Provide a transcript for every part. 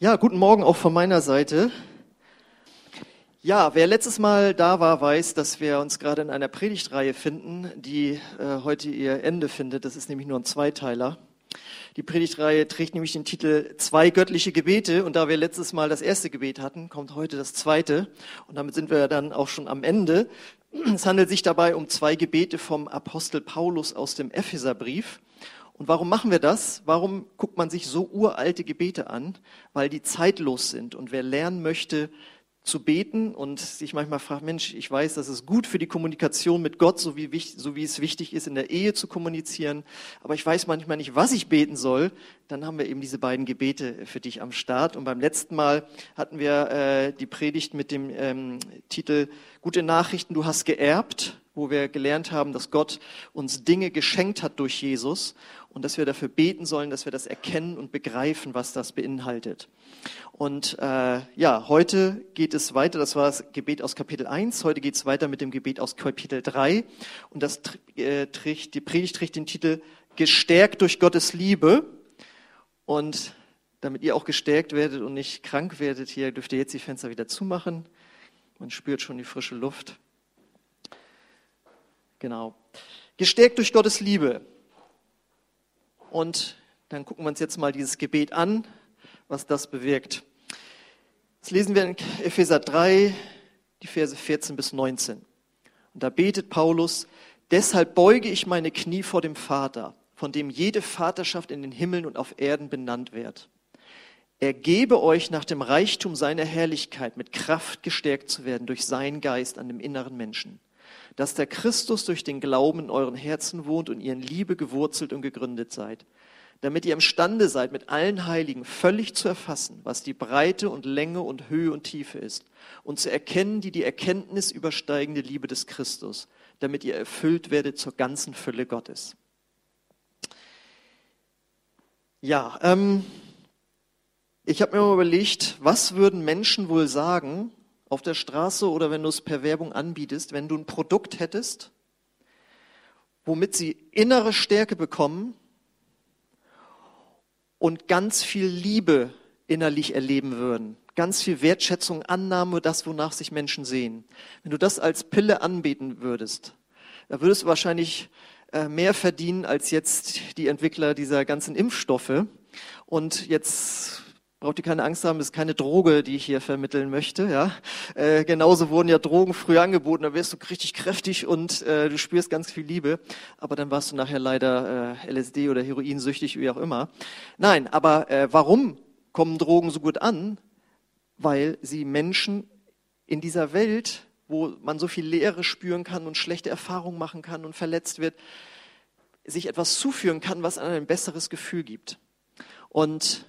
Ja, guten Morgen auch von meiner Seite. Ja, wer letztes Mal da war, weiß, dass wir uns gerade in einer Predigtreihe finden, die äh, heute ihr Ende findet. Das ist nämlich nur ein Zweiteiler. Die Predigtreihe trägt nämlich den Titel Zwei göttliche Gebete und da wir letztes Mal das erste Gebet hatten, kommt heute das zweite und damit sind wir dann auch schon am Ende. Es handelt sich dabei um zwei Gebete vom Apostel Paulus aus dem Epheserbrief. Und warum machen wir das? Warum guckt man sich so uralte Gebete an? Weil die zeitlos sind. Und wer lernen möchte zu beten und sich manchmal fragt, Mensch, ich weiß, das ist gut für die Kommunikation mit Gott, so wie, so wie es wichtig ist, in der Ehe zu kommunizieren, aber ich weiß manchmal nicht, was ich beten soll, dann haben wir eben diese beiden Gebete für dich am Start. Und beim letzten Mal hatten wir äh, die Predigt mit dem ähm, Titel Gute Nachrichten, du hast geerbt, wo wir gelernt haben, dass Gott uns Dinge geschenkt hat durch Jesus und dass wir dafür beten sollen, dass wir das erkennen und begreifen, was das beinhaltet. Und äh, ja, heute geht es weiter, das war das Gebet aus Kapitel 1, heute geht es weiter mit dem Gebet aus Kapitel 3 und das äh, die Predigt trägt den Titel Gestärkt durch Gottes Liebe und damit ihr auch gestärkt werdet und nicht krank werdet, hier dürft ihr jetzt die Fenster wieder zumachen. Man spürt schon die frische Luft. Genau. Gestärkt durch Gottes Liebe. Und dann gucken wir uns jetzt mal dieses Gebet an, was das bewirkt. Das lesen wir in Epheser 3, die Verse 14 bis 19. Und da betet Paulus, deshalb beuge ich meine Knie vor dem Vater, von dem jede Vaterschaft in den Himmeln und auf Erden benannt wird. Er gebe euch nach dem Reichtum seiner Herrlichkeit mit Kraft gestärkt zu werden durch seinen Geist an dem inneren Menschen dass der Christus durch den Glauben in euren Herzen wohnt und ihr in Liebe gewurzelt und gegründet seid, damit ihr imstande seid, mit allen Heiligen völlig zu erfassen, was die Breite und Länge und Höhe und Tiefe ist, und zu erkennen die die Erkenntnis übersteigende Liebe des Christus, damit ihr erfüllt werdet zur ganzen Fülle Gottes. Ja, ähm, ich habe mir mal überlegt, was würden Menschen wohl sagen, auf der Straße oder wenn du es per Werbung anbietest, wenn du ein Produkt hättest, womit sie innere Stärke bekommen und ganz viel Liebe innerlich erleben würden, ganz viel Wertschätzung, Annahme, das, wonach sich Menschen sehen. Wenn du das als Pille anbieten würdest, da würdest du wahrscheinlich äh, mehr verdienen als jetzt die Entwickler dieser ganzen Impfstoffe. Und jetzt Braucht ihr keine Angst haben, ist keine Droge, die ich hier vermitteln möchte. Ja, äh, genauso wurden ja Drogen früher angeboten. Da wirst du richtig kräftig und äh, du spürst ganz viel Liebe. Aber dann warst du nachher leider äh, LSD oder Heroinsüchtig, wie auch immer. Nein, aber äh, warum kommen Drogen so gut an? Weil sie Menschen in dieser Welt, wo man so viel Leere spüren kann und schlechte Erfahrungen machen kann und verletzt wird, sich etwas zuführen kann, was einem ein besseres Gefühl gibt. Und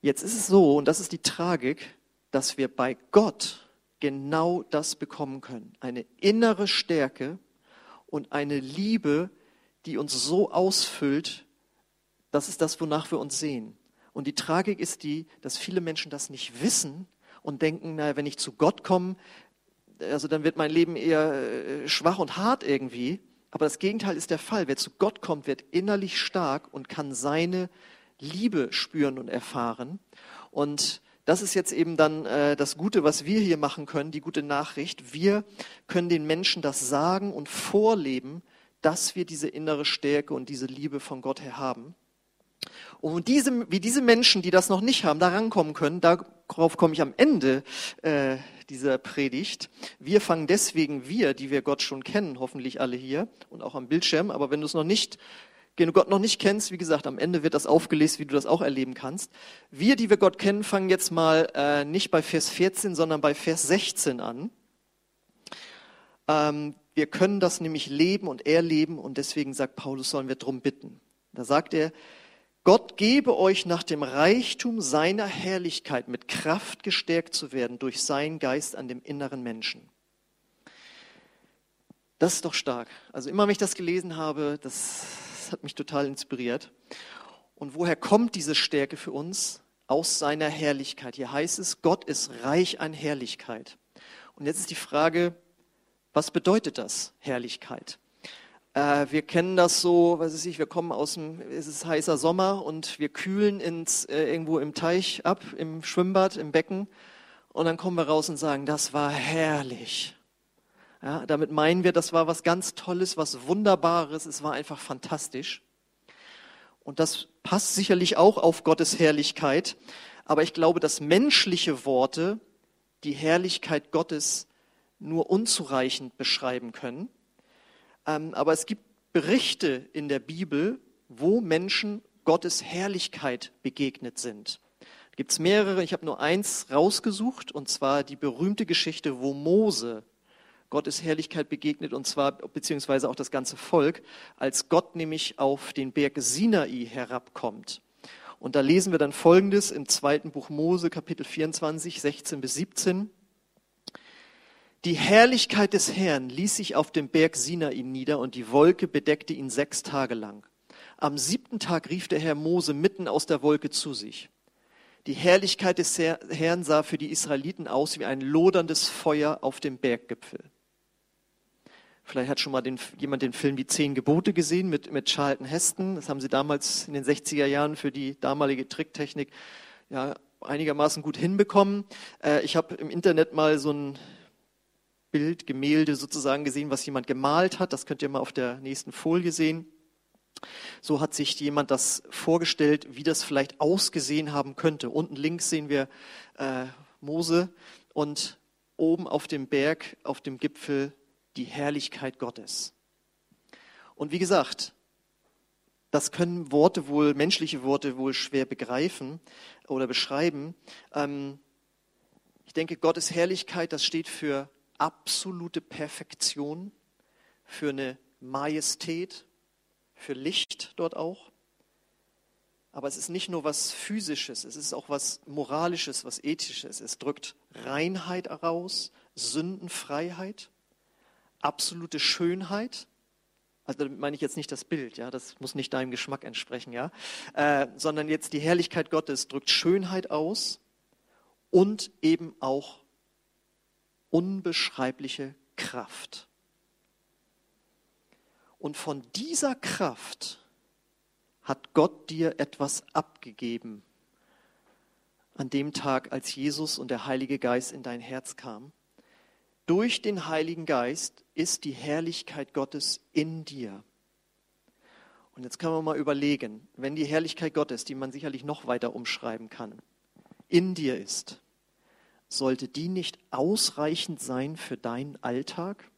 Jetzt ist es so, und das ist die Tragik, dass wir bei Gott genau das bekommen können. Eine innere Stärke und eine Liebe, die uns so ausfüllt, das ist das, wonach wir uns sehen. Und die Tragik ist die, dass viele Menschen das nicht wissen und denken, naja, wenn ich zu Gott komme, also dann wird mein Leben eher äh, schwach und hart irgendwie. Aber das Gegenteil ist der Fall. Wer zu Gott kommt, wird innerlich stark und kann seine Liebe spüren und erfahren. Und das ist jetzt eben dann äh, das Gute, was wir hier machen können, die gute Nachricht. Wir können den Menschen das sagen und vorleben, dass wir diese innere Stärke und diese Liebe von Gott her haben. Und diese, wie diese Menschen, die das noch nicht haben, da rankommen können, darauf komme ich am Ende äh, dieser Predigt. Wir fangen deswegen, wir, die wir Gott schon kennen, hoffentlich alle hier und auch am Bildschirm, aber wenn du es noch nicht den du Gott noch nicht kennst, wie gesagt, am Ende wird das aufgelesen, wie du das auch erleben kannst. Wir, die wir Gott kennen, fangen jetzt mal äh, nicht bei Vers 14, sondern bei Vers 16 an. Ähm, wir können das nämlich leben und erleben und deswegen sagt Paulus, sollen wir darum bitten. Da sagt er, Gott gebe euch nach dem Reichtum seiner Herrlichkeit mit Kraft gestärkt zu werden durch seinen Geist an dem inneren Menschen. Das ist doch stark. Also immer, wenn ich das gelesen habe, das hat mich total inspiriert. Und woher kommt diese Stärke für uns? Aus seiner Herrlichkeit. Hier heißt es, Gott ist reich an Herrlichkeit. Und jetzt ist die Frage, was bedeutet das, Herrlichkeit? Äh, wir kennen das so, was weiß ich, wir kommen aus dem, es ist heißer Sommer und wir kühlen ins, äh, irgendwo im Teich ab, im Schwimmbad, im Becken. Und dann kommen wir raus und sagen, das war herrlich. Ja, damit meinen wir, das war was ganz Tolles, was Wunderbares, es war einfach fantastisch. Und das passt sicherlich auch auf Gottes Herrlichkeit. Aber ich glaube, dass menschliche Worte die Herrlichkeit Gottes nur unzureichend beschreiben können. Ähm, aber es gibt Berichte in der Bibel, wo Menschen Gottes Herrlichkeit begegnet sind. Gibt es mehrere, ich habe nur eins rausgesucht, und zwar die berühmte Geschichte, wo Mose Gottes Herrlichkeit begegnet, und zwar beziehungsweise auch das ganze Volk, als Gott nämlich auf den Berg Sinai herabkommt. Und da lesen wir dann Folgendes im zweiten Buch Mose, Kapitel 24, 16 bis 17. Die Herrlichkeit des Herrn ließ sich auf dem Berg Sinai nieder und die Wolke bedeckte ihn sechs Tage lang. Am siebten Tag rief der Herr Mose mitten aus der Wolke zu sich. Die Herrlichkeit des Herrn sah für die Israeliten aus wie ein loderndes Feuer auf dem Berggipfel. Vielleicht hat schon mal den, jemand den Film Die Zehn Gebote gesehen mit, mit Charlton Heston. Das haben sie damals in den 60er Jahren für die damalige Tricktechnik ja, einigermaßen gut hinbekommen. Äh, ich habe im Internet mal so ein Bild, Gemälde sozusagen gesehen, was jemand gemalt hat. Das könnt ihr mal auf der nächsten Folie sehen. So hat sich jemand das vorgestellt, wie das vielleicht ausgesehen haben könnte. Unten links sehen wir äh, Mose und oben auf dem Berg, auf dem Gipfel die Herrlichkeit Gottes. Und wie gesagt, das können Worte wohl, menschliche Worte wohl schwer begreifen oder beschreiben. Ähm, ich denke, Gottes Herrlichkeit, das steht für absolute Perfektion, für eine Majestät, für Licht dort auch. Aber es ist nicht nur was Physisches, es ist auch was Moralisches, was Ethisches. Es drückt Reinheit heraus, Sündenfreiheit absolute Schönheit. Also damit meine ich jetzt nicht das Bild, ja, das muss nicht deinem Geschmack entsprechen, ja, äh, sondern jetzt die Herrlichkeit Gottes drückt Schönheit aus und eben auch unbeschreibliche Kraft. Und von dieser Kraft hat Gott dir etwas abgegeben an dem Tag, als Jesus und der Heilige Geist in dein Herz kam durch den Heiligen Geist ist die Herrlichkeit Gottes in dir. Und jetzt können wir mal überlegen, wenn die Herrlichkeit Gottes, die man sicherlich noch weiter umschreiben kann, in dir ist, sollte die nicht ausreichend sein für deinen Alltag?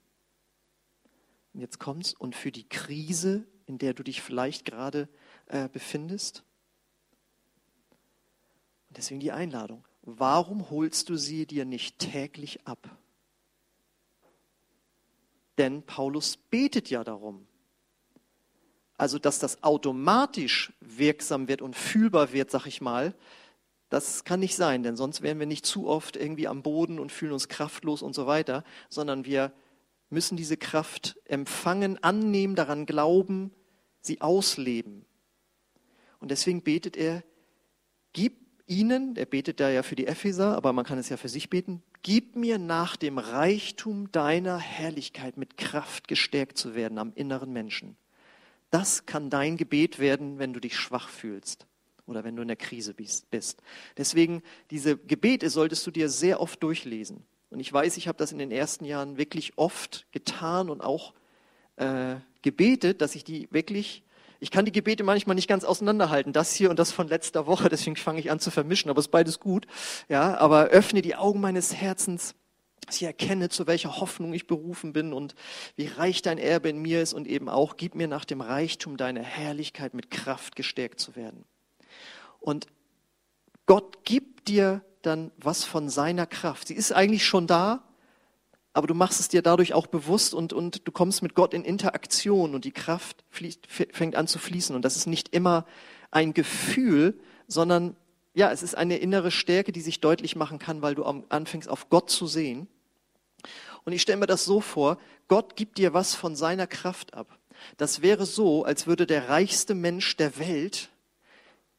Und jetzt kommt's und für die Krise, in der du dich vielleicht gerade äh, befindest? Und deswegen die Einladung. Warum holst du sie dir nicht täglich ab? Denn Paulus betet ja darum. Also, dass das automatisch wirksam wird und fühlbar wird, sag ich mal, das kann nicht sein, denn sonst wären wir nicht zu oft irgendwie am Boden und fühlen uns kraftlos und so weiter, sondern wir müssen diese Kraft empfangen, annehmen, daran glauben, sie ausleben. Und deswegen betet er, gib ihnen, er betet da ja für die Epheser, aber man kann es ja für sich beten, gib mir nach dem Reichtum deiner Herrlichkeit mit Kraft gestärkt zu werden am inneren Menschen. Das kann dein Gebet werden, wenn du dich schwach fühlst oder wenn du in der Krise bist. Deswegen, diese Gebete solltest du dir sehr oft durchlesen. Und ich weiß, ich habe das in den ersten Jahren wirklich oft getan und auch äh, gebetet, dass ich die wirklich ich kann die Gebete manchmal nicht ganz auseinanderhalten, das hier und das von letzter Woche, deswegen fange ich an zu vermischen, aber es ist beides gut. Ja, aber öffne die Augen meines Herzens, dass ich erkenne, zu welcher Hoffnung ich berufen bin und wie reich dein Erbe in mir ist und eben auch, gib mir nach dem Reichtum deiner Herrlichkeit mit Kraft gestärkt zu werden. Und Gott gibt dir dann was von seiner Kraft. Sie ist eigentlich schon da, aber du machst es dir dadurch auch bewusst und, und du kommst mit Gott in Interaktion und die Kraft fließt, fängt an zu fließen. Und das ist nicht immer ein Gefühl, sondern ja, es ist eine innere Stärke, die sich deutlich machen kann, weil du anfängst auf Gott zu sehen. Und ich stelle mir das so vor, Gott gibt dir was von seiner Kraft ab. Das wäre so, als würde der reichste Mensch der Welt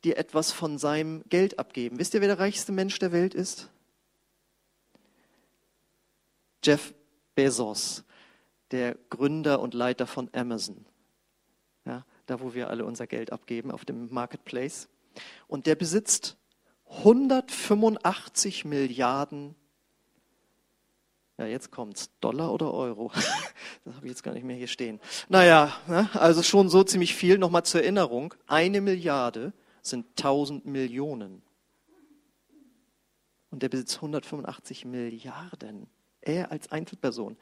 dir etwas von seinem Geld abgeben. Wisst ihr, wer der reichste Mensch der Welt ist? Jeff Bezos. der Gründer und Leiter von Amazon. Ja, da, wo wir alle unser Geld abgeben, auf dem Marketplace. Und der besitzt 185 Milliarden, ja, jetzt kommt's, Dollar oder Euro? Das habe ich jetzt gar nicht mehr hier stehen. Naja, ne, also schon so ziemlich viel. Nochmal zur Erinnerung, eine Milliarde sind 1000 Millionen. Und der besitzt 185 Milliarden. Er als Einzelperson.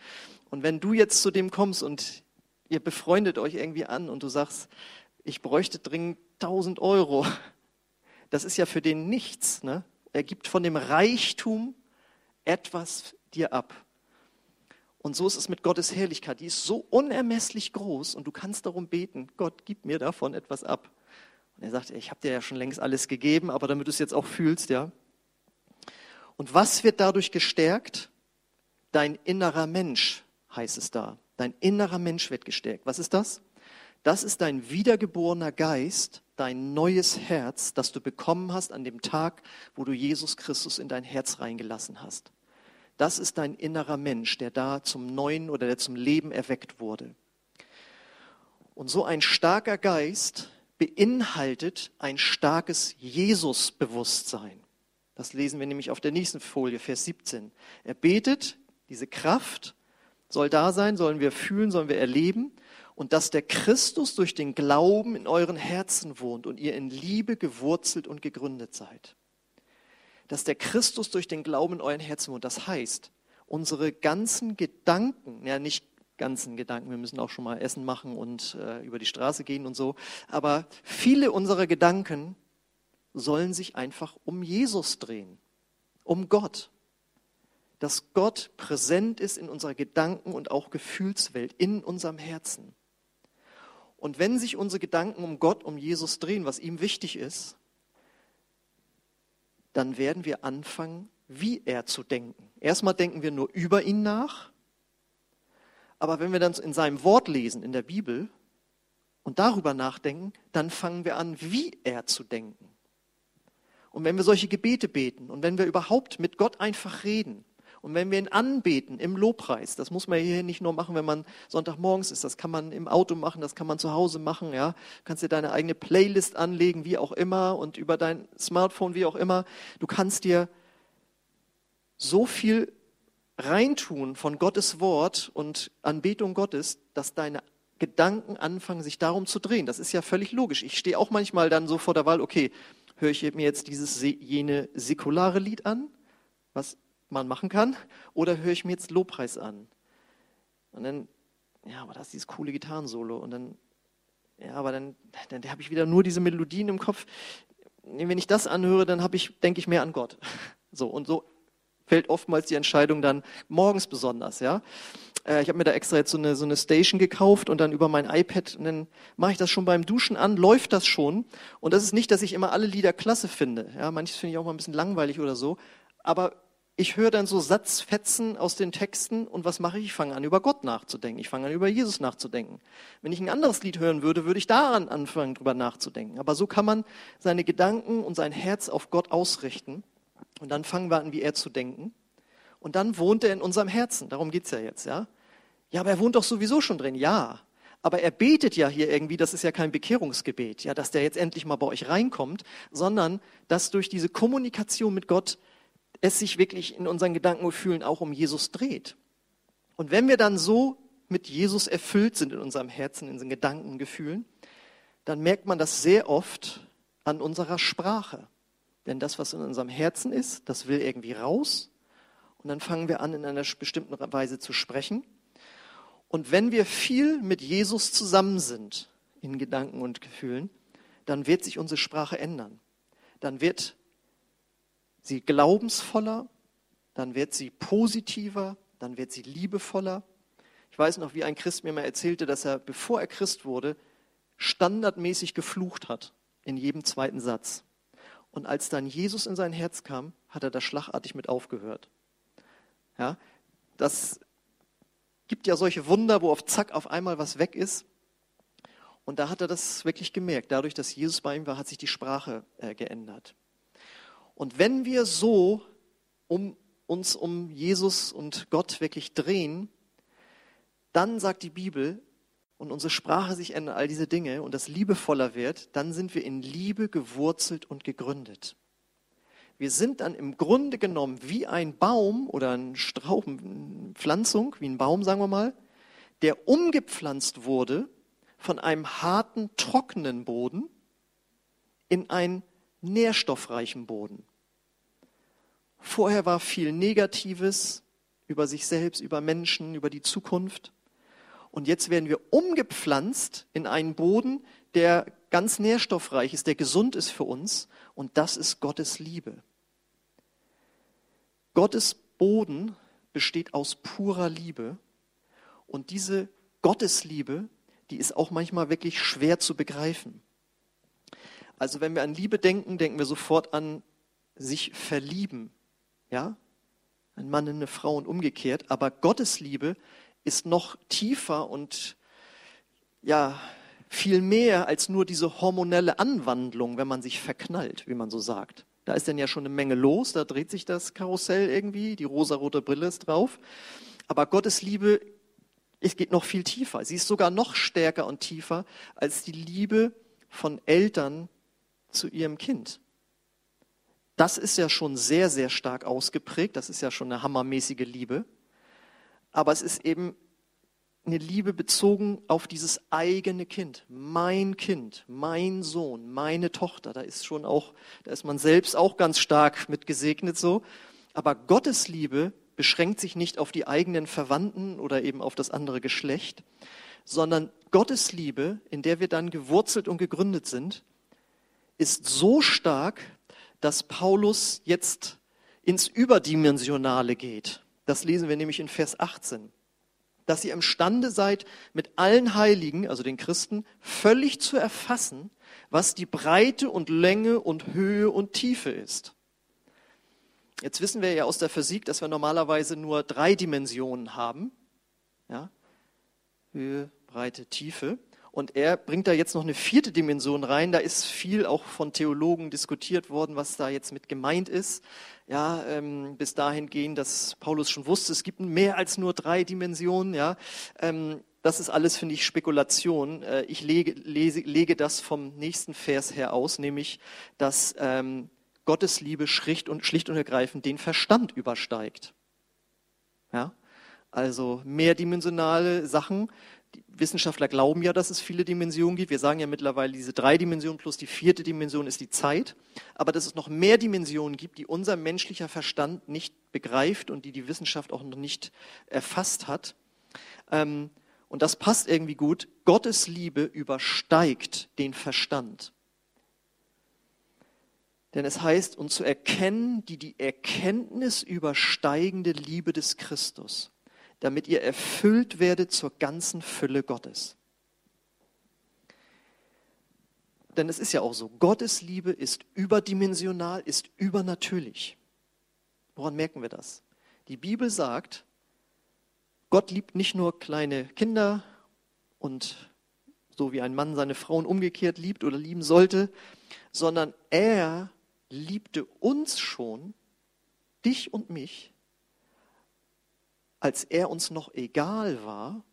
Und wenn du jetzt zu dem kommst und ihr befreundet euch irgendwie an und du sagst, ich bräuchte dringend 1000 Euro, das ist ja für den nichts. Ne? Er gibt von dem Reichtum etwas dir ab. Und so ist es mit Gottes Herrlichkeit. Die ist so unermesslich groß und du kannst darum beten, Gott, gib mir davon etwas ab. Und er sagt, ich habe dir ja schon längst alles gegeben, aber damit du es jetzt auch fühlst, ja. Und was wird dadurch gestärkt? Dein innerer Mensch heißt es da. Dein innerer Mensch wird gestärkt. Was ist das? Das ist dein wiedergeborener Geist, dein neues Herz, das du bekommen hast an dem Tag, wo du Jesus Christus in dein Herz reingelassen hast. Das ist dein innerer Mensch, der da zum Neuen oder der zum Leben erweckt wurde. Und so ein starker Geist beinhaltet ein starkes Jesus-Bewusstsein. Das lesen wir nämlich auf der nächsten Folie, Vers 17. Er betet, diese Kraft soll da sein, sollen wir fühlen, sollen wir erleben und dass der Christus durch den Glauben in euren Herzen wohnt und ihr in Liebe gewurzelt und gegründet seid. Dass der Christus durch den Glauben in euren Herzen wohnt, das heißt, unsere ganzen Gedanken, ja nicht ganzen Gedanken, wir müssen auch schon mal Essen machen und äh, über die Straße gehen und so, aber viele unserer Gedanken sollen sich einfach um Jesus drehen, um Gott. Dass Gott präsent ist in unserer Gedanken- und auch Gefühlswelt, in unserem Herzen. Und wenn sich unsere Gedanken um Gott, um Jesus drehen, was ihm wichtig ist, dann werden wir anfangen, wie er zu denken. Erstmal denken wir nur über ihn nach, aber wenn wir dann in seinem Wort lesen, in der Bibel, und darüber nachdenken, dann fangen wir an, wie er zu denken. Und wenn wir solche Gebete beten und wenn wir überhaupt mit Gott einfach reden, und wenn wir ihn anbeten im Lobpreis, das muss man hier nicht nur machen, wenn man Sonntagmorgens ist, das kann man im Auto machen, das kann man zu Hause machen, ja. Du kannst dir deine eigene Playlist anlegen, wie auch immer, und über dein Smartphone, wie auch immer. Du kannst dir so viel reintun von Gottes Wort und Anbetung Gottes, dass deine Gedanken anfangen, sich darum zu drehen. Das ist ja völlig logisch. Ich stehe auch manchmal dann so vor der Wahl, okay, höre ich mir jetzt dieses jene säkulare Lied an, was man machen kann, oder höre ich mir jetzt Lobpreis an? Und dann, ja, aber das ist dieses coole Gitarrensolo. Und dann, ja, aber dann, dann habe ich wieder nur diese Melodien im Kopf. Wenn ich das anhöre, dann habe ich, denke ich mehr an Gott. So, und so fällt oftmals die Entscheidung dann morgens besonders, ja. Äh, ich habe mir da extra jetzt so eine, so eine Station gekauft und dann über mein iPad und dann mache ich das schon beim Duschen an, läuft das schon. Und das ist nicht, dass ich immer alle Lieder klasse finde. Ja, manches finde ich auch mal ein bisschen langweilig oder so. Aber ich höre dann so Satzfetzen aus den Texten und was mache ich? Ich fange an, über Gott nachzudenken. Ich fange an, über Jesus nachzudenken. Wenn ich ein anderes Lied hören würde, würde ich daran anfangen, drüber nachzudenken. Aber so kann man seine Gedanken und sein Herz auf Gott ausrichten. Und dann fangen wir an, wie er zu denken. Und dann wohnt er in unserem Herzen. Darum geht's ja jetzt, ja? Ja, aber er wohnt doch sowieso schon drin. Ja. Aber er betet ja hier irgendwie, das ist ja kein Bekehrungsgebet, ja, dass der jetzt endlich mal bei euch reinkommt, sondern dass durch diese Kommunikation mit Gott es sich wirklich in unseren Gedanken und Gefühlen auch um Jesus dreht. Und wenn wir dann so mit Jesus erfüllt sind in unserem Herzen, in unseren Gedanken Gefühlen, dann merkt man das sehr oft an unserer Sprache. Denn das, was in unserem Herzen ist, das will irgendwie raus. Und dann fangen wir an, in einer bestimmten Weise zu sprechen. Und wenn wir viel mit Jesus zusammen sind, in Gedanken und Gefühlen, dann wird sich unsere Sprache ändern. Dann wird sie glaubensvoller, dann wird sie positiver, dann wird sie liebevoller. Ich weiß noch, wie ein Christ mir mal erzählte, dass er, bevor er Christ wurde, standardmäßig geflucht hat in jedem zweiten Satz. Und als dann Jesus in sein Herz kam, hat er da schlagartig mit aufgehört. Ja, das gibt ja solche Wunder, wo auf Zack auf einmal was weg ist. Und da hat er das wirklich gemerkt. Dadurch, dass Jesus bei ihm war, hat sich die Sprache äh, geändert. Und wenn wir so um, uns um Jesus und Gott wirklich drehen, dann sagt die Bibel, und unsere Sprache sich ändert, all diese Dinge und das liebevoller wird, dann sind wir in Liebe gewurzelt und gegründet. Wir sind dann im Grunde genommen wie ein Baum oder eine Straubenpflanzung, wie ein Baum, sagen wir mal, der umgepflanzt wurde von einem harten, trockenen Boden in einen nährstoffreichen Boden. Vorher war viel Negatives über sich selbst, über Menschen, über die Zukunft. Und jetzt werden wir umgepflanzt in einen Boden, der ganz nährstoffreich ist, der gesund ist für uns. Und das ist Gottes Liebe. Gottes Boden besteht aus purer Liebe. Und diese Gottesliebe, die ist auch manchmal wirklich schwer zu begreifen. Also wenn wir an Liebe denken, denken wir sofort an sich verlieben. Ja? Ein Mann in eine Frau und umgekehrt. Aber Gottes Liebe ist noch tiefer und ja, viel mehr als nur diese hormonelle Anwandlung, wenn man sich verknallt, wie man so sagt. Da ist dann ja schon eine Menge los, da dreht sich das Karussell irgendwie, die rosarote Brille ist drauf. Aber Gottes Liebe, es geht noch viel tiefer. Sie ist sogar noch stärker und tiefer als die Liebe von Eltern zu ihrem Kind. Das ist ja schon sehr, sehr stark ausgeprägt. Das ist ja schon eine hammermäßige Liebe aber es ist eben eine Liebe bezogen auf dieses eigene Kind. Mein Kind, mein Sohn, meine Tochter. Da ist schon auch, da ist man selbst auch ganz stark mit gesegnet so. Aber Gottes Liebe beschränkt sich nicht auf die eigenen Verwandten oder eben auf das andere Geschlecht, sondern Gottes Liebe, in der wir dann gewurzelt und gegründet sind, ist so stark, dass Paulus jetzt ins Überdimensionale geht. Das lesen wir nämlich in Vers 18. Dass ihr imstande seid, mit allen Heiligen, also den Christen, völlig zu erfassen, was die Breite und Länge und Höhe und Tiefe ist. Jetzt wissen wir ja aus der Physik, dass wir normalerweise nur drei Dimensionen haben. Ja? Höhe, Breite, Tiefe. Und er bringt da jetzt noch eine vierte Dimension rein. Da ist viel auch von Theologen diskutiert worden, was da jetzt mit gemeint ist. Ja, ähm, bis dahin gehen, dass Paulus schon wusste, es gibt mehr als nur drei Dimensionen. Ja, ähm, das ist alles, finde ich, Spekulation. Äh, ich lege, lese, lege das vom nächsten Vers her aus, nämlich, dass ähm, Gottes Liebe schlicht und, schlicht und ergreifend den Verstand übersteigt. Ja, also mehrdimensionale Sachen die Wissenschaftler glauben ja, dass es viele Dimensionen gibt. Wir sagen ja mittlerweile, diese drei Dimensionen plus die vierte Dimension ist die Zeit. Aber dass es noch mehr Dimensionen gibt, die unser menschlicher Verstand nicht begreift und die die Wissenschaft auch noch nicht erfasst hat. Ähm, und das passt irgendwie gut. Gottes Liebe übersteigt den Verstand. Denn es heißt, und zu erkennen, die die Erkenntnis übersteigende Liebe des Christus damit ihr erfüllt werdet zur ganzen Fülle Gottes. Denn es ist ja auch so, Gottes Liebe ist überdimensional, ist übernatürlich. Woran merken wir das? Die Bibel sagt, Gott liebt nicht nur kleine Kinder und so wie ein Mann seine Frauen umgekehrt liebt oder lieben sollte, sondern er liebte uns schon, dich und mich, als er uns noch egal war,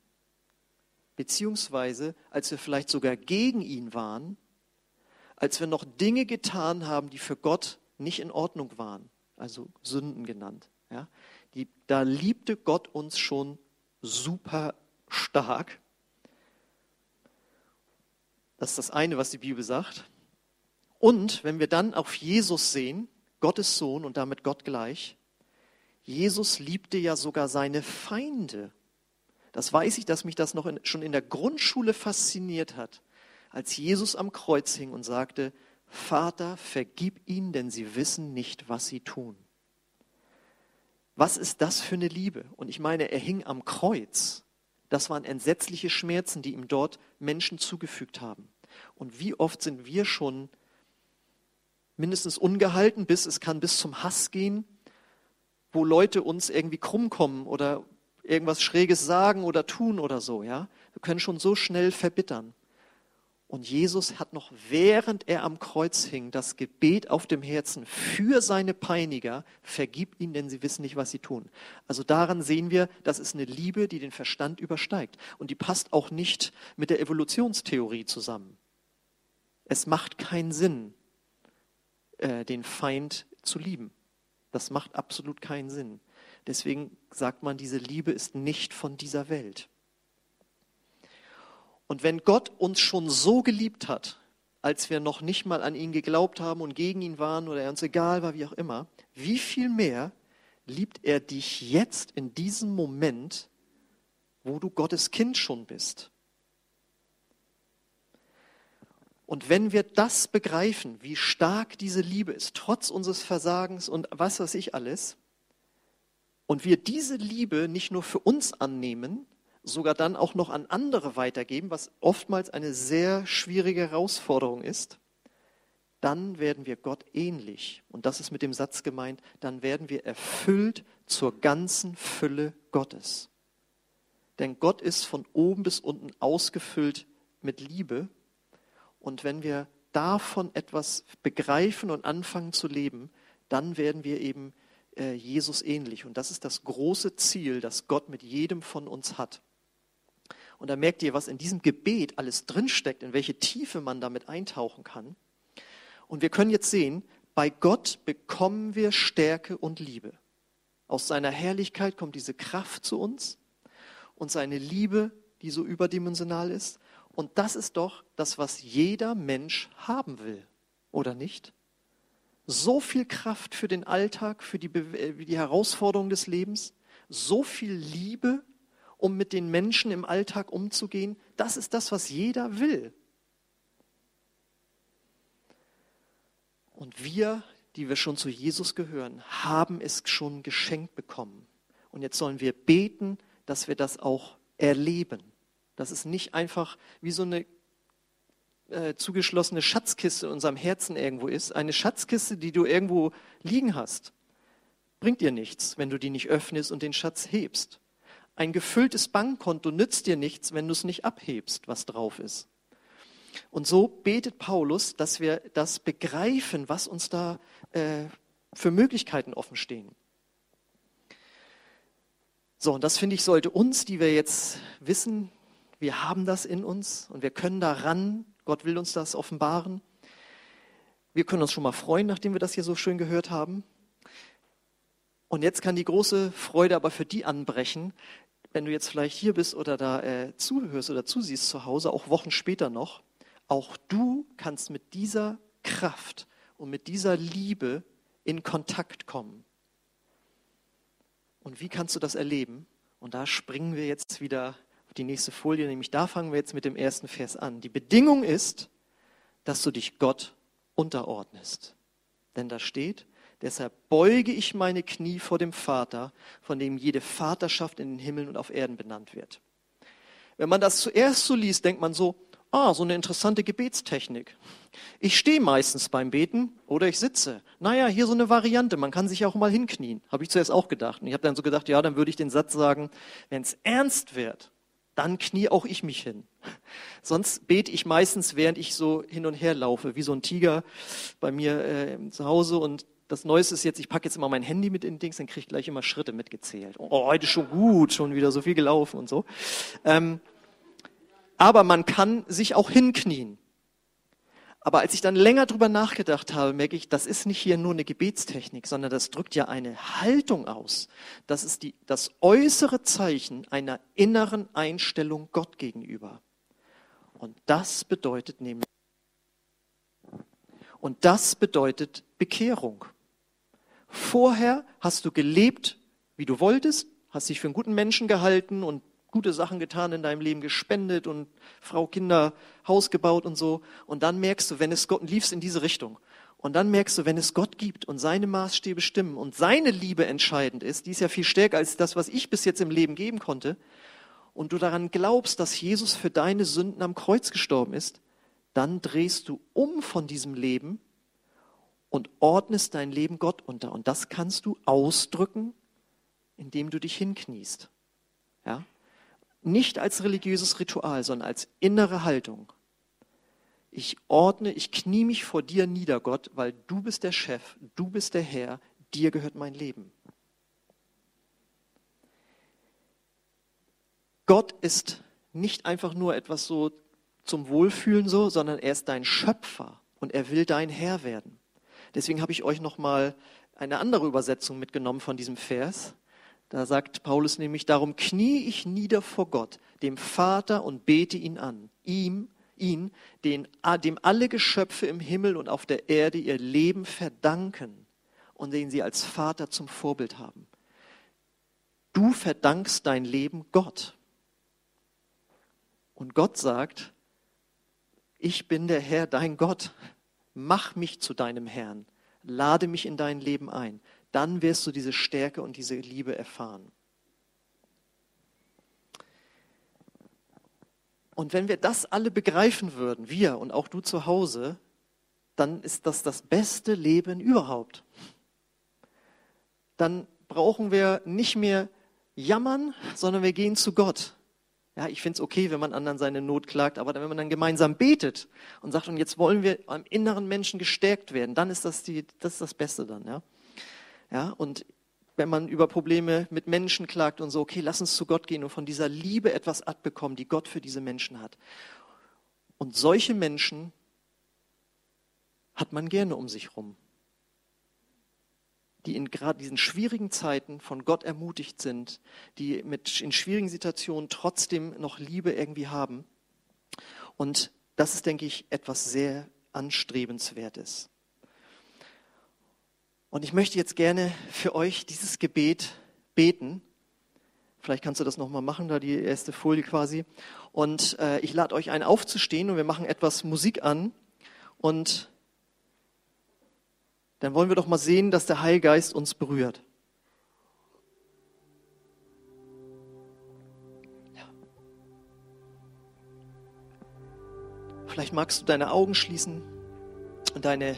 beziehungsweise als wir vielleicht sogar gegen ihn waren, als wir noch Dinge getan haben, die für Gott nicht in Ordnung waren, also Sünden genannt. Ja, die, da liebte Gott uns schon super stark. Das ist das eine, was die Bibel sagt. Und wenn wir dann auf Jesus sehen, Gottes Sohn und damit Gott gleich, Jesus liebte ja sogar seine Feinde. Das weiß ich, dass mich das noch in, schon in der Grundschule fasziniert hat, als Jesus am Kreuz hing und sagte, Vater, vergib ihnen, denn sie wissen nicht, was sie tun. Was ist das für eine Liebe? Und ich meine, er hing am Kreuz. Das waren entsetzliche Schmerzen, die ihm dort Menschen zugefügt haben. Und wie oft sind wir schon mindestens ungehalten, bis es kann bis zum Hass gehen, wo Leute uns irgendwie krumm kommen oder irgendwas Schräges sagen oder tun oder so, ja. Wir können schon so schnell verbittern. Und Jesus hat noch, während er am Kreuz hing, das Gebet auf dem Herzen für seine Peiniger, vergib ihnen, denn sie wissen nicht, was sie tun. Also daran sehen wir, das ist eine Liebe, die den Verstand übersteigt. Und die passt auch nicht mit der Evolutionstheorie zusammen. Es macht keinen Sinn, äh, den Feind zu lieben. Das macht absolut keinen Sinn. Deswegen sagt man, diese Liebe ist nicht von dieser Welt. Und wenn Gott uns schon so geliebt hat, als wir noch nicht mal an ihn geglaubt haben und gegen ihn waren oder er uns egal war, wie auch immer, wie viel mehr liebt er dich jetzt in diesem Moment, wo du Gottes Kind schon bist? Und wenn wir das begreifen, wie stark diese Liebe ist, trotz unseres Versagens und was weiß ich alles, und wir diese Liebe nicht nur für uns annehmen, sogar dann auch noch an andere weitergeben, was oftmals eine sehr schwierige Herausforderung ist, dann werden wir Gott ähnlich. Und das ist mit dem Satz gemeint, dann werden wir erfüllt zur ganzen Fülle Gottes. Denn Gott ist von oben bis unten ausgefüllt mit Liebe. Und wenn wir davon etwas begreifen und anfangen zu leben, dann werden wir eben äh, Jesus ähnlich. Und das ist das große Ziel, das Gott mit jedem von uns hat. Und da merkt ihr, was in diesem Gebet alles drinsteckt, in welche Tiefe man damit eintauchen kann. Und wir können jetzt sehen, bei Gott bekommen wir Stärke und Liebe. Aus seiner Herrlichkeit kommt diese Kraft zu uns und seine Liebe, die so überdimensional ist. Und das ist doch das, was jeder Mensch haben will, oder nicht? So viel Kraft für den Alltag, für die, äh, die Herausforderungen des Lebens, so viel Liebe um mit den Menschen im Alltag umzugehen, das ist das, was jeder will. Und wir, die wir schon zu Jesus gehören, haben es schon geschenkt bekommen. Und jetzt sollen wir beten, dass wir das auch erleben. Dass es nicht einfach wie so eine äh, zugeschlossene Schatzkiste in unserem Herzen irgendwo ist. Eine Schatzkiste, die du irgendwo liegen hast. Bringt dir nichts, wenn du die nicht öffnest und den Schatz hebst. Ein gefülltes Bankkonto nützt dir nichts, wenn du es nicht abhebst, was drauf ist. Und so betet Paulus, dass wir das begreifen, was uns da äh, für Möglichkeiten offenstehen. So, und das finde ich, sollte uns, die wir jetzt wissen, wir haben das in uns und wir können daran, Gott will uns das offenbaren. Wir können uns schon mal freuen, nachdem wir das hier so schön gehört haben. Und jetzt kann die große Freude aber für die anbrechen, wenn du jetzt vielleicht hier bist oder da äh, zuhörst oder zusiehst zu Hause, auch Wochen später noch, auch du kannst mit dieser Kraft und mit dieser Liebe in Kontakt kommen. Und wie kannst du das erleben? Und da springen wir jetzt wieder die nächste Folie, nämlich da fangen wir jetzt mit dem ersten Vers an. Die Bedingung ist, dass du dich Gott unterordnest. Denn da steht, Deshalb beuge ich meine Knie vor dem Vater, von dem jede Vaterschaft in den Himmeln und auf Erden benannt wird. Wenn man das zuerst so liest, denkt man so, ah, so eine interessante Gebetstechnik. Ich stehe meistens beim Beten oder ich sitze. Naja, hier so eine Variante, man kann sich auch mal hinknien. Habe ich zuerst auch gedacht. Und ich habe dann so gedacht, ja, dann würde ich den Satz sagen, wenn es ernst wird, dann knie auch ich mich hin. Sonst bete ich meistens, während ich so hin und her laufe, wie so ein Tiger bei mir äh, zu Hause und das Neueste ist jetzt, ich packe jetzt immer mein Handy mit in den Dings, dann kriege ich gleich immer Schritte mitgezählt. Oh, heute schon gut, schon wieder so viel gelaufen und so. Ähm, aber man kann sich auch hinknien. Aber als ich dann länger drüber nachgedacht habe, merke ich, das ist nicht hier nur eine Gebetstechnik, sondern das drückt ja eine Haltung aus. Das ist die, das äußere Zeichen einer inneren Einstellung Gott gegenüber. Und das bedeutet nämlich, und das bedeutet Bekehrung. Vorher hast du gelebt, wie du wolltest, hast dich für einen guten Menschen gehalten und gute Sachen getan in deinem Leben, gespendet und Frau, Kinder, Haus gebaut und so. Und dann merkst du, wenn es Gott, liefst in diese Richtung. Und dann merkst du, wenn es Gott gibt und seine Maßstäbe stimmen und seine Liebe entscheidend ist, die ist ja viel stärker als das, was ich bis jetzt im Leben geben konnte, und du daran glaubst, dass Jesus für deine Sünden am Kreuz gestorben ist, dann drehst du um von diesem Leben und ordnest dein Leben Gott unter. Und das kannst du ausdrücken, indem du dich hinkniest. Ja? Nicht als religiöses Ritual, sondern als innere Haltung. ich ordne, ich knie mich vor dir nieder, Gott, weil du bist der Chef, du bist der Herr, dir gehört mein Leben. Gott ist nicht einfach nur etwas so zum Wohlfühlen so, sondern er ist dein Schöpfer und er will dein Herr werden. Deswegen habe ich euch noch mal eine andere Übersetzung mitgenommen von diesem Vers. Da sagt Paulus nämlich, darum knie ich nieder vor Gott, dem Vater, und bete ihn an, ihm, ihn, den, dem alle Geschöpfe im Himmel und auf der Erde ihr Leben verdanken und den sie als Vater zum Vorbild haben. Du verdankst dein Leben Gott. Und Gott sagt, ich bin der Herr, dein Gott. Mach mich zu deinem Herrn. Lade mich in dein Leben ein. Dann wirst du diese Stärke und diese Liebe erfahren. Und wenn wir das alle begreifen würden, wir und auch du zu Hause, dann ist das das beste Leben überhaupt. Dann brauchen wir nicht mehr jammern, sondern wir gehen zu Gott. Ja, ich finde es okay, wenn man anderen seine Not klagt, aber wenn man dann gemeinsam betet und sagt, und jetzt wollen wir am inneren Menschen gestärkt werden, dann ist das, die, das, ist das Beste dann. Ja? Ja, und wenn man über Probleme mit Menschen klagt und so, okay, lass uns zu Gott gehen und von dieser Liebe etwas abbekommen, die Gott für diese Menschen hat. Und solche Menschen hat man gerne um sich rum die in gerade diesen schwierigen Zeiten von Gott ermutigt sind, die mit, in schwierigen Situationen trotzdem noch Liebe irgendwie haben. Und das ist, denke ich, etwas sehr Anstrebenswertes. Und ich möchte jetzt gerne für euch dieses Gebet beten. Vielleicht kannst du das nochmal machen, da die erste Folie quasi. Und äh, ich lade euch ein, aufzustehen und wir machen etwas Musik an. Und dann wollen wir doch mal sehen, dass der Heilgeist uns berührt. Vielleicht magst du deine Augen schließen und deine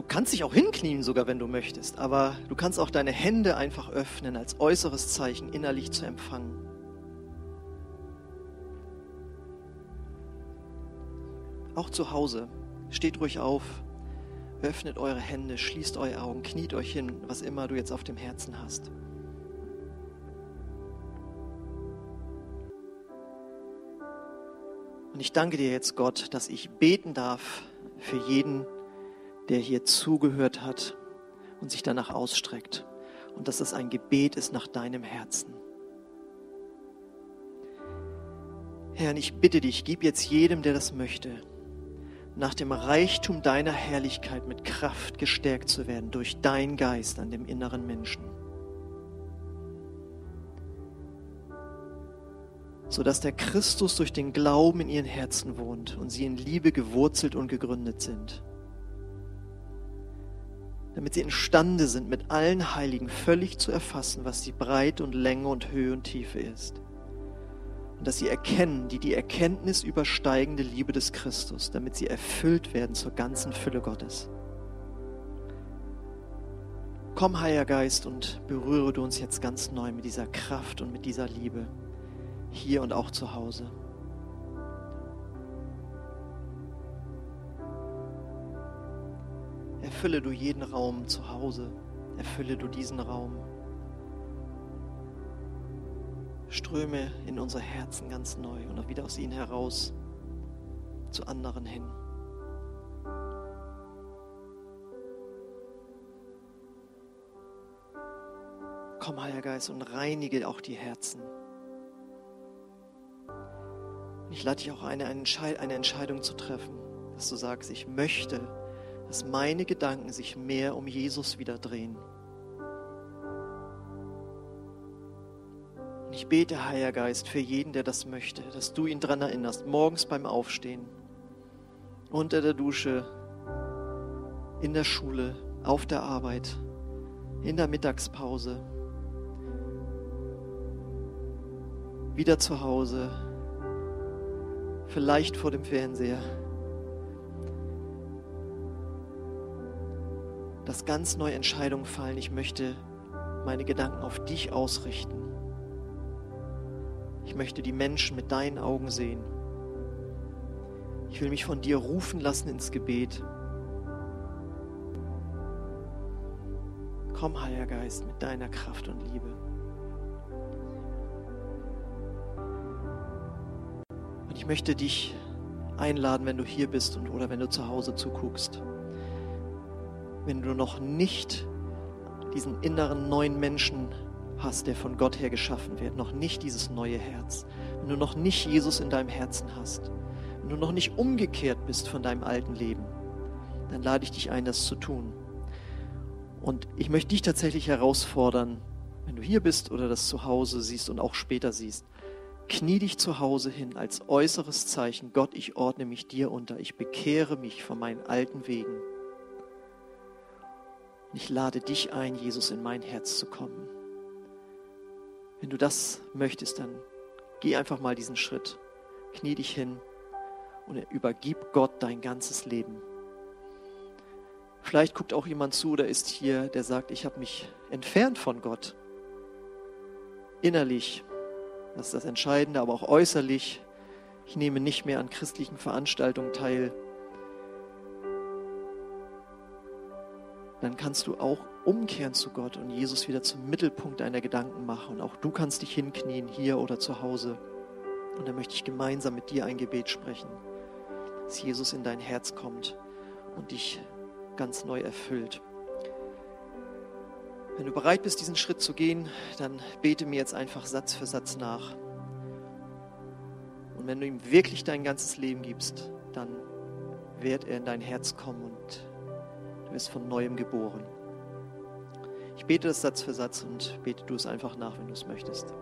Du kannst dich auch hinknien sogar, wenn du möchtest, aber du kannst auch deine Hände einfach öffnen als äußeres Zeichen innerlich zu empfangen. Auch zu Hause. Steht ruhig auf. Öffnet eure Hände, schließt eure Augen, kniet euch hin, was immer du jetzt auf dem Herzen hast. Und ich danke dir jetzt, Gott, dass ich beten darf für jeden, der hier zugehört hat und sich danach ausstreckt. Und dass das ein Gebet ist nach deinem Herzen. Herr, ich bitte dich, gib jetzt jedem, der das möchte, nach dem Reichtum deiner Herrlichkeit mit Kraft gestärkt zu werden durch dein Geist an dem inneren Menschen. sodass der Christus durch den Glauben in ihren Herzen wohnt und sie in Liebe gewurzelt und gegründet sind. Damit sie imstande sind, mit allen Heiligen völlig zu erfassen, was die Breite und Länge und Höhe und Tiefe ist und dass sie erkennen, die die Erkenntnis übersteigende Liebe des Christus, damit sie erfüllt werden zur ganzen Fülle Gottes. Komm, Heiliger Geist, und berühre du uns jetzt ganz neu mit dieser Kraft und mit dieser Liebe, hier und auch zu Hause. Erfülle du jeden Raum zu Hause, erfülle du diesen Raum ströme in unsere Herzen ganz neu und auch wieder aus ihnen heraus zu anderen hin. Komm, Heiliger Geist, und reinige auch die Herzen. Ich lade dich auch ein, eine Entscheidung zu treffen, dass du sagst, ich möchte, dass meine Gedanken sich mehr um Jesus wieder drehen. Ich bete, Heiliger Geist, für jeden, der das möchte, dass du ihn daran erinnerst, morgens beim Aufstehen, unter der Dusche, in der Schule, auf der Arbeit, in der Mittagspause, wieder zu Hause, vielleicht vor dem Fernseher. Dass ganz neue Entscheidungen fallen. Ich möchte meine Gedanken auf dich ausrichten. Ich möchte die Menschen mit deinen Augen sehen. Ich will mich von dir rufen lassen ins Gebet. Komm, Heiliger Geist, mit deiner Kraft und Liebe. Und ich möchte dich einladen, wenn du hier bist und, oder wenn du zu Hause zuguckst. Wenn du noch nicht diesen inneren neuen Menschen hast, der von Gott her geschaffen wird, noch nicht dieses neue Herz, wenn du noch nicht Jesus in deinem Herzen hast, wenn du noch nicht umgekehrt bist von deinem alten Leben, dann lade ich dich ein, das zu tun. Und ich möchte dich tatsächlich herausfordern, wenn du hier bist oder das zu Hause siehst und auch später siehst, knie dich zu Hause hin als äußeres Zeichen, Gott, ich ordne mich dir unter, ich bekehre mich von meinen alten Wegen. Ich lade dich ein, Jesus in mein Herz zu kommen. Wenn du das möchtest, dann geh einfach mal diesen Schritt. Knie dich hin und übergib Gott dein ganzes Leben. Vielleicht guckt auch jemand zu oder ist hier, der sagt, ich habe mich entfernt von Gott. Innerlich, das ist das Entscheidende, aber auch äußerlich. Ich nehme nicht mehr an christlichen Veranstaltungen teil. Dann kannst du auch umkehren zu Gott und Jesus wieder zum Mittelpunkt deiner Gedanken machen. Und auch du kannst dich hinknien, hier oder zu Hause. Und dann möchte ich gemeinsam mit dir ein Gebet sprechen, dass Jesus in dein Herz kommt und dich ganz neu erfüllt. Wenn du bereit bist, diesen Schritt zu gehen, dann bete mir jetzt einfach Satz für Satz nach. Und wenn du ihm wirklich dein ganzes Leben gibst, dann wird er in dein Herz kommen und Du bist von neuem geboren. Ich bete das Satz für Satz und bete du es einfach nach, wenn du es möchtest.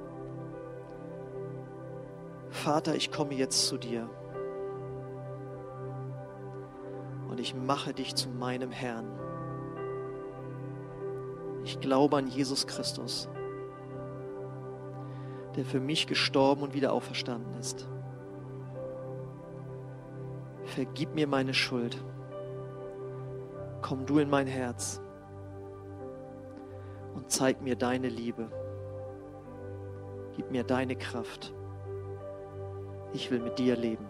Vater, ich komme jetzt zu dir und ich mache dich zu meinem Herrn. Ich glaube an Jesus Christus, der für mich gestorben und wieder auferstanden ist. Vergib mir meine Schuld komm du in mein Herz und zeig mir deine Liebe. Gib mir deine Kraft. Ich will mit dir leben.